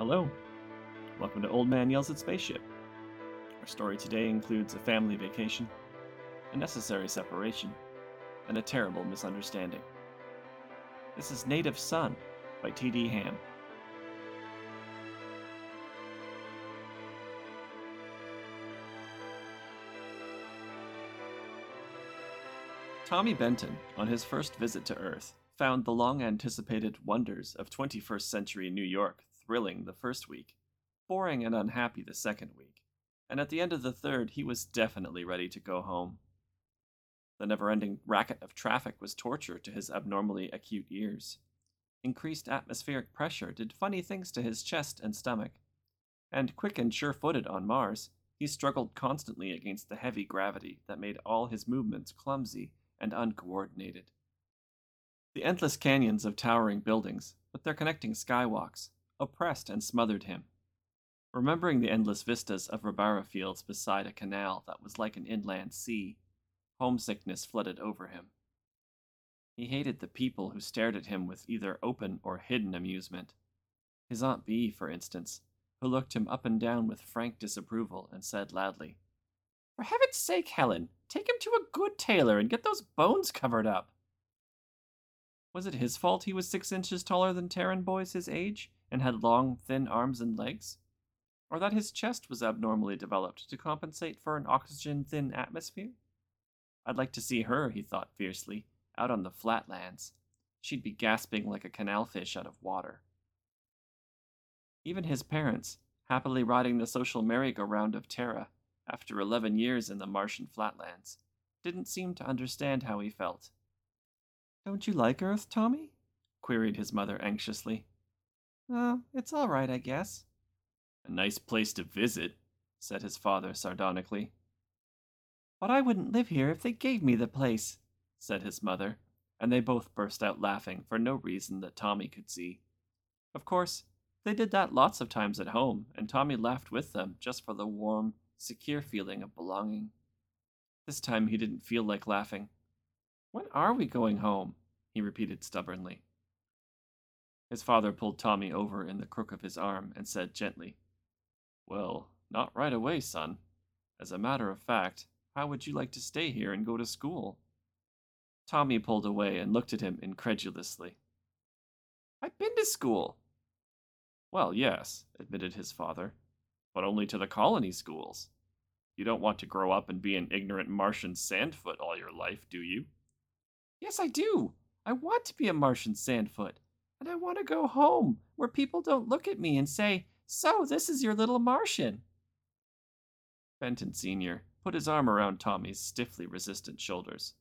Hello. Welcome to Old Man Yells at Spaceship. Our story today includes a family vacation, a necessary separation, and a terrible misunderstanding. This is Native Son by T.D. Hamm. Tommy Benton, on his first visit to Earth, found the long anticipated wonders of 21st century New York thrilling the first week, boring and unhappy the second week, and at the end of the third, he was definitely ready to go home. The never ending racket of traffic was torture to his abnormally acute ears. Increased atmospheric pressure did funny things to his chest and stomach. And quick and sure footed on Mars, he struggled constantly against the heavy gravity that made all his movements clumsy and uncoordinated. The endless canyons of towering buildings, with their connecting skywalks, oppressed and smothered him. Remembering the endless vistas of rabbara fields beside a canal that was like an inland sea, homesickness flooded over him. He hated the people who stared at him with either open or hidden amusement. His Aunt Bee, for instance, who looked him up and down with frank disapproval and said loudly, For heaven's sake, Helen, take him to a good tailor and get those bones covered up. Was it his fault he was six inches taller than Terran boys his age and had long, thin arms and legs? Or that his chest was abnormally developed to compensate for an oxygen thin atmosphere? I'd like to see her, he thought fiercely, out on the flatlands. She'd be gasping like a canal fish out of water. Even his parents, happily riding the social merry-go-round of Terra after 11 years in the Martian flatlands, didn't seem to understand how he felt. Don't you like Earth, Tommy? queried his mother anxiously. Oh, it's all right, I guess. A nice place to visit, said his father sardonically. But I wouldn't live here if they gave me the place, said his mother, and they both burst out laughing for no reason that Tommy could see. Of course, they did that lots of times at home, and Tommy laughed with them just for the warm, secure feeling of belonging. This time he didn't feel like laughing. When are we going home? he repeated stubbornly. His father pulled Tommy over in the crook of his arm and said gently, Well, not right away, son. As a matter of fact, how would you like to stay here and go to school? Tommy pulled away and looked at him incredulously. I've been to school. Well, yes, admitted his father, but only to the colony schools. You don't want to grow up and be an ignorant Martian sandfoot all your life, do you? Yes, I do. I want to be a Martian sandfoot. And I want to go home, where people don't look at me and say, So, this is your little Martian. Benton Sr. put his arm around Tommy's stiffly resistant shoulders.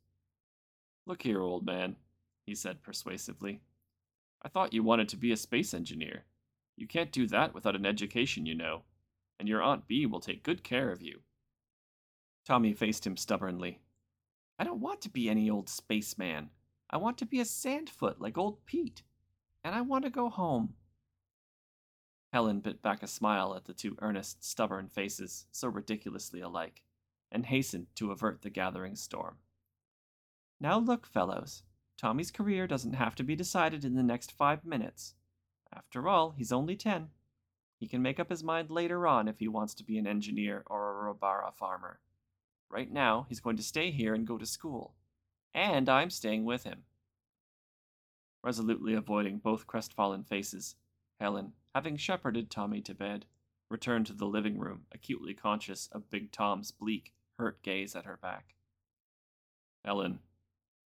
Look here, old man, he said persuasively. I thought you wanted to be a space engineer. You can't do that without an education, you know, and your Aunt Bee will take good care of you. Tommy faced him stubbornly. I don't want to be any old spaceman. I want to be a sandfoot like old Pete and I want to go home. Helen bit back a smile at the two earnest, stubborn faces, so ridiculously alike, and hastened to avert the gathering storm. Now look, fellows, Tommy's career doesn't have to be decided in the next five minutes. After all, he's only ten. He can make up his mind later on if he wants to be an engineer or a rabbara farmer. Right now, he's going to stay here and go to school. And I'm staying with him. Resolutely avoiding both crestfallen faces, Helen, having shepherded Tommy to bed, returned to the living room, acutely conscious of Big Tom's bleak, hurt gaze at her back. Helen,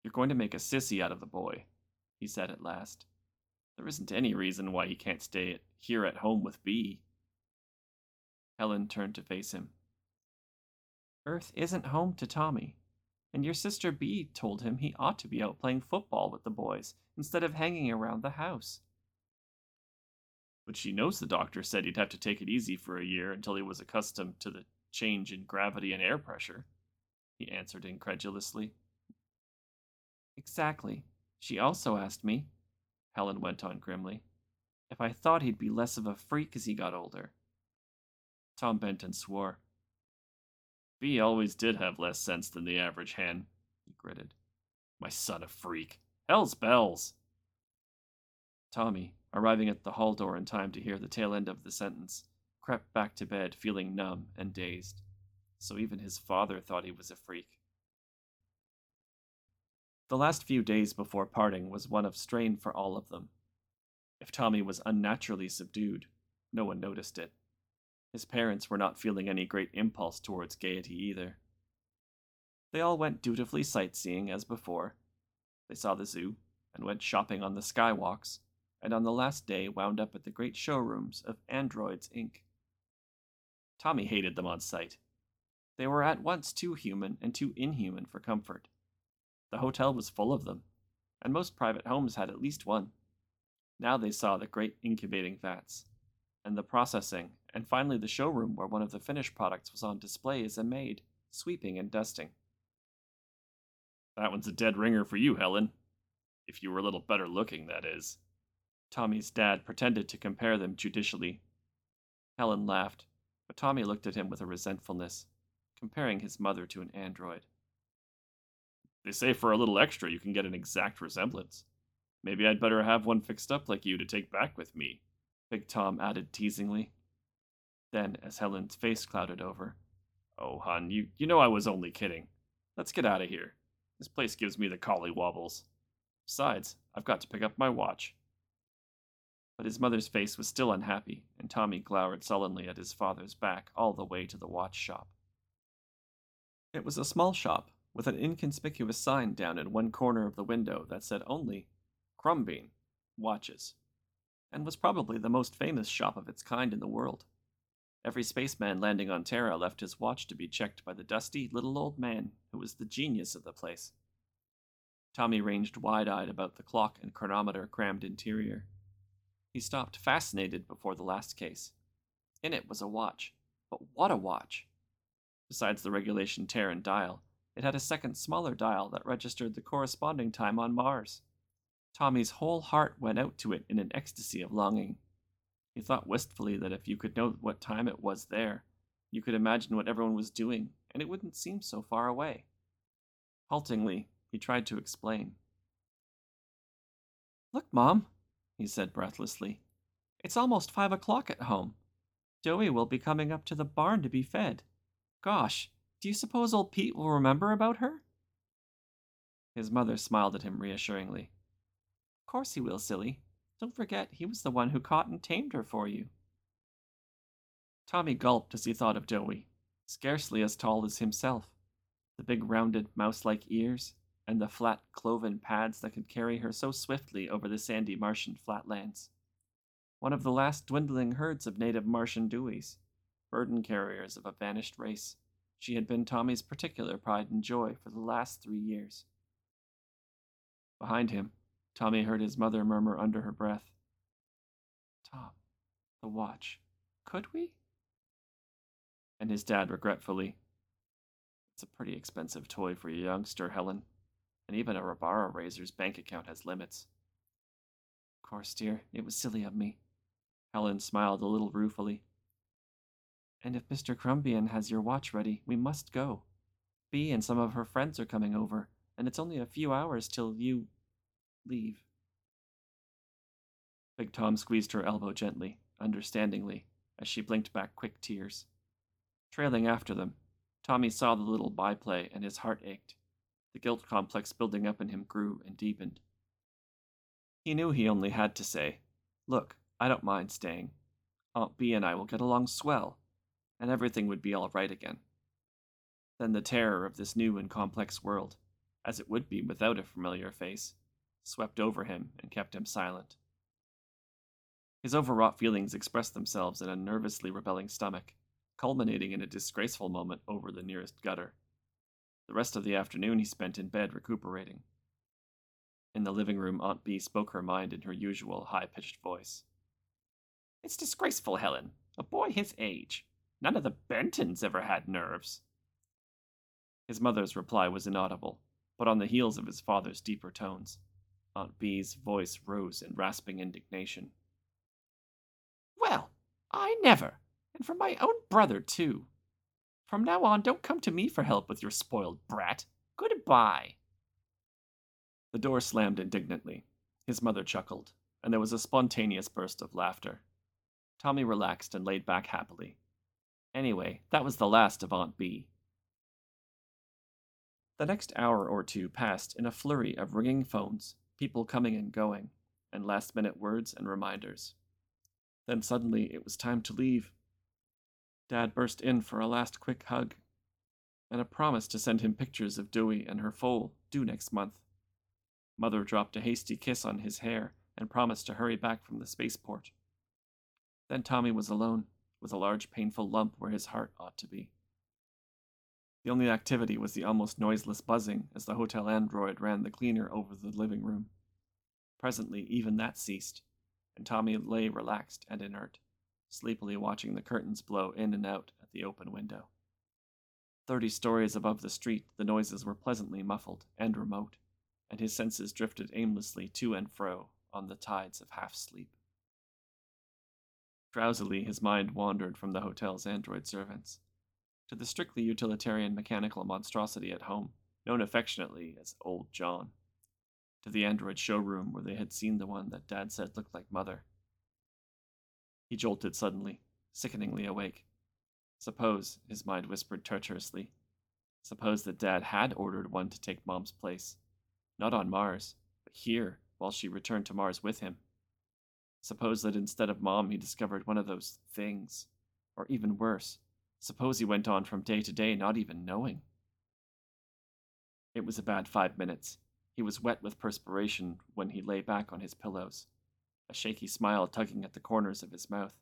you're going to make a sissy out of the boy, he said at last. There isn't any reason why he can't stay here at home with Bee. Helen turned to face him. Earth isn't home to Tommy, and your sister Bee told him he ought to be out playing football with the boys instead of hanging around the house. But she knows the doctor said he'd have to take it easy for a year until he was accustomed to the change in gravity and air pressure, he answered incredulously. Exactly. She also asked me, Helen went on grimly, if I thought he'd be less of a freak as he got older. Tom Benton swore. Bee always did have less sense than the average hen, he gritted. My son a freak. Hell's bells! Tommy, arriving at the hall door in time to hear the tail end of the sentence, crept back to bed feeling numb and dazed. So even his father thought he was a freak. The last few days before parting was one of strain for all of them. If Tommy was unnaturally subdued, no one noticed it. His parents were not feeling any great impulse towards gaiety either. They all went dutifully sightseeing as before. They saw the zoo and went shopping on the skywalks, and on the last day wound up at the great showrooms of Androids Inc. Tommy hated them on sight. They were at once too human and too inhuman for comfort. The hotel was full of them, and most private homes had at least one. Now they saw the great incubating vats, and the processing, and finally the showroom where one of the finished products was on display as a maid, sweeping and dusting. That one's a dead ringer for you, Helen. If you were a little better looking, that is. Tommy's dad pretended to compare them judicially. Helen laughed, but Tommy looked at him with a resentfulness, comparing his mother to an android. They say for a little extra you can get an exact resemblance. Maybe I'd better have one fixed up like you to take back with me, Big Tom added teasingly. Then, as Helen's face clouded over, Oh, hon, you, you know I was only kidding. Let's get out of here. This place gives me the collie wobbles. Besides, I've got to pick up my watch. But his mother's face was still unhappy, and Tommy glowered sullenly at his father's back all the way to the watch shop. It was a small shop, with an inconspicuous sign down in one corner of the window that said only Crumbean Watches, and was probably the most famous shop of its kind in the world. Every spaceman landing on Terra left his watch to be checked by the dusty little old man who was the genius of the place. Tommy ranged wide eyed about the clock and chronometer crammed interior. He stopped fascinated before the last case. In it was a watch, but what a watch! Besides the regulation Terran dial, it had a second smaller dial that registered the corresponding time on Mars. Tommy's whole heart went out to it in an ecstasy of longing. He thought wistfully that if you could know what time it was there, you could imagine what everyone was doing, and it wouldn't seem so far away. Haltingly, he tried to explain. Look, Mom, he said breathlessly. It's almost five o'clock at home. Joey will be coming up to the barn to be fed. Gosh, do you suppose old Pete will remember about her? His mother smiled at him reassuringly. Course he will, silly. Don't forget, he was the one who caught and tamed her for you. Tommy gulped as he thought of Joey, scarcely as tall as himself, the big rounded mouse like ears, and the flat cloven pads that could carry her so swiftly over the sandy Martian flatlands. One of the last dwindling herds of native Martian Deweys, burden carriers of a vanished race. She had been Tommy's particular pride and joy for the last three years. Behind him, Tommy heard his mother murmur under her breath, Tom, the watch. Could we? And his dad regretfully, It's a pretty expensive toy for a youngster, Helen, and even a Rabara Raiser's bank account has limits. Of course, dear, it was silly of me. Helen smiled a little ruefully. And if Mr. Crumbian has your watch ready, we must go. Bee and some of her friends are coming over, and it's only a few hours till you leave. Big Tom squeezed her elbow gently, understandingly, as she blinked back quick tears. Trailing after them, Tommy saw the little byplay and his heart ached. The guilt complex building up in him grew and deepened. He knew he only had to say, Look, I don't mind staying. Aunt Bee and I will get along swell and everything would be all right again. Then the terror of this new and complex world, as it would be without a familiar face, swept over him and kept him silent. His overwrought feelings expressed themselves in a nervously rebelling stomach, culminating in a disgraceful moment over the nearest gutter. The rest of the afternoon he spent in bed recuperating. In the living room, Aunt B spoke her mind in her usual high pitched voice. It's disgraceful, Helen. A boy his age. None of the Bentons ever had nerves. His mother's reply was inaudible, but on the heels of his father's deeper tones, Aunt Bee's voice rose in rasping indignation. Well, I never! And from my own brother, too. From now on, don't come to me for help with your spoiled brat. Goodbye. The door slammed indignantly. His mother chuckled, and there was a spontaneous burst of laughter. Tommy relaxed and laid back happily. Anyway, that was the last of Aunt Bee. The next hour or two passed in a flurry of ringing phones, people coming and going, and last minute words and reminders. Then suddenly it was time to leave. Dad burst in for a last quick hug and a promise to send him pictures of Dewey and her foal due next month. Mother dropped a hasty kiss on his hair and promised to hurry back from the spaceport. Then Tommy was alone, with a large painful lump where his heart ought to be. The only activity was the almost noiseless buzzing as the hotel android ran the cleaner over the living room. Presently, even that ceased, and Tommy lay relaxed and inert, sleepily watching the curtains blow in and out at the open window. Thirty stories above the street, the noises were pleasantly muffled and remote, and his senses drifted aimlessly to and fro on the tides of half sleep. Drowsily, his mind wandered from the hotel's android servants to the strictly utilitarian mechanical monstrosity at home, known affectionately as Old John, to the android showroom where they had seen the one that Dad said looked like Mother. He jolted suddenly, sickeningly awake. Suppose, his mind whispered treacherously, suppose that Dad had ordered one to take Mom's place. Not on Mars, but here, while she returned to Mars with him. Suppose that instead of Mom, he discovered one of those things. Or even worse, suppose he went on from day to day not even knowing. It was a bad five minutes. He was wet with perspiration when he lay back on his pillows, a shaky smile tugging at the corners of his mouth.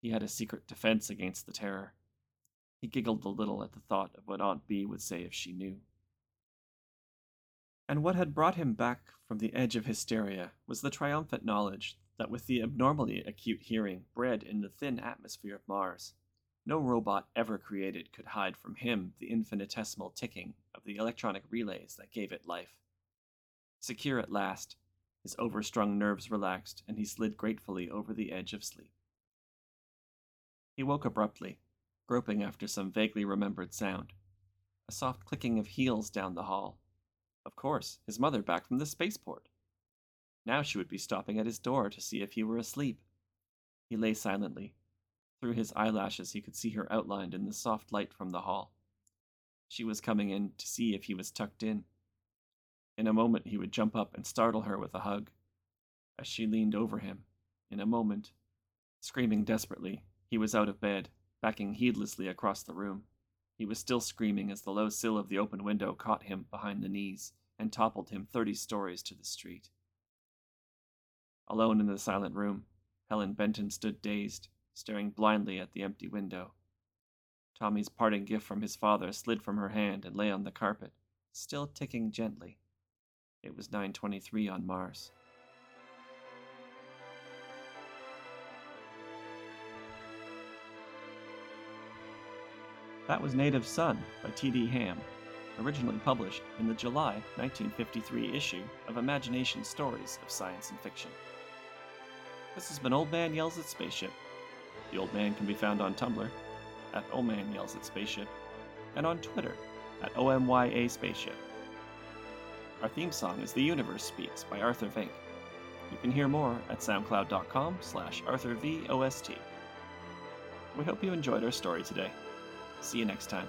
He had a secret defense against the terror. He giggled a little at the thought of what Aunt Bee would say if she knew. And what had brought him back from the edge of hysteria was the triumphant knowledge that with the abnormally acute hearing bred in the thin atmosphere of Mars, no robot ever created could hide from him the infinitesimal ticking of the electronic relays that gave it life. Secure at last, his overstrung nerves relaxed, and he slid gratefully over the edge of sleep. He woke abruptly, groping after some vaguely remembered sound a soft clicking of heels down the hall of course, his mother back from the spaceport. Now she would be stopping at his door to see if he were asleep. He lay silently. Through his eyelashes, he could see her outlined in the soft light from the hall. She was coming in to see if he was tucked in. In a moment, he would jump up and startle her with a hug. As she leaned over him, in a moment, screaming desperately, he was out of bed, backing heedlessly across the room. He was still screaming as the low sill of the open window caught him behind the knees and toppled him thirty stories to the street. Alone in the silent room, Helen Benton stood dazed, staring blindly at the empty window. Tommy's parting gift from his father slid from her hand and lay on the carpet, still ticking gently. It was 9:23 on Mars. That was Native Son by T.D. Hamm, originally published in the July 1953 issue of Imagination Stories of Science and Fiction. This has been Old Man Yells at Spaceship. The Old Man can be found on Tumblr at Old Man Yells at Spaceship and on Twitter at OMYA Spaceship. Our theme song is The Universe Speaks by Arthur Vyncke. You can hear more at soundcloud.com slash arthurvost. We hope you enjoyed our story today. See you next time.